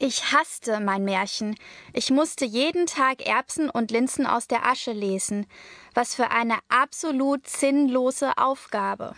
Ich hasste mein Märchen. Ich musste jeden Tag Erbsen und Linsen aus der Asche lesen. Was für eine absolut sinnlose Aufgabe.